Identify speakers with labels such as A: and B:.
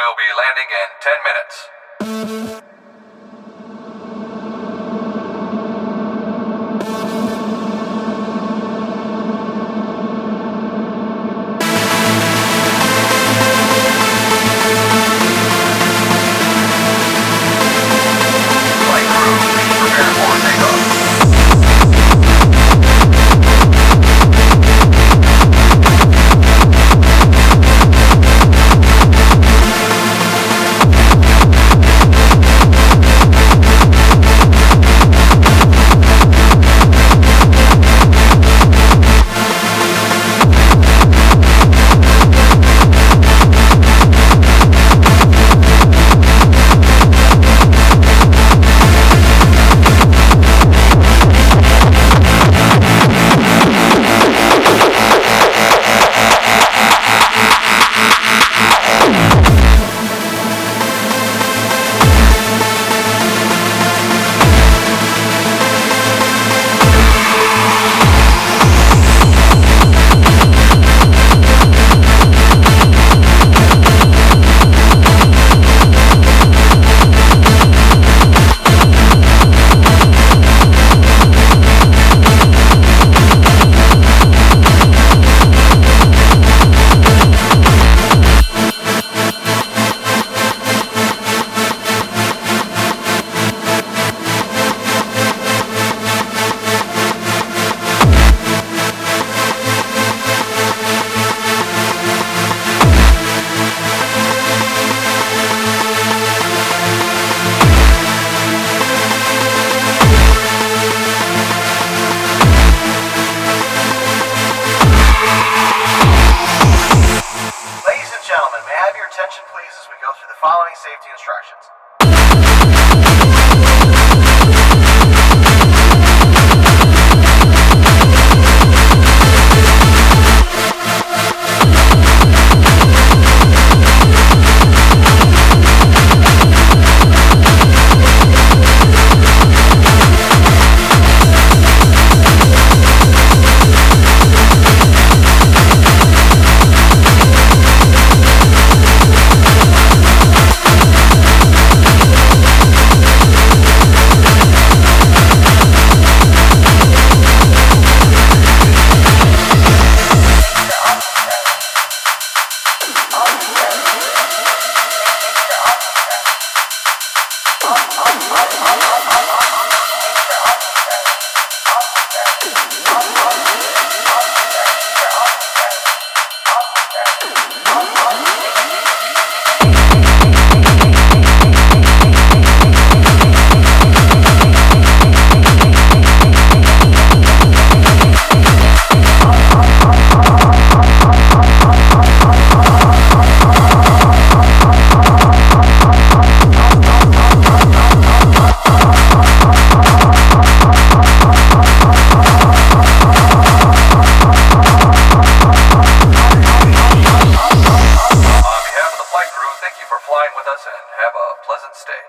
A: We'll be landing in
B: to the following safety instructions. Oh, oh, oh, oh. With us and have a pleasant stay.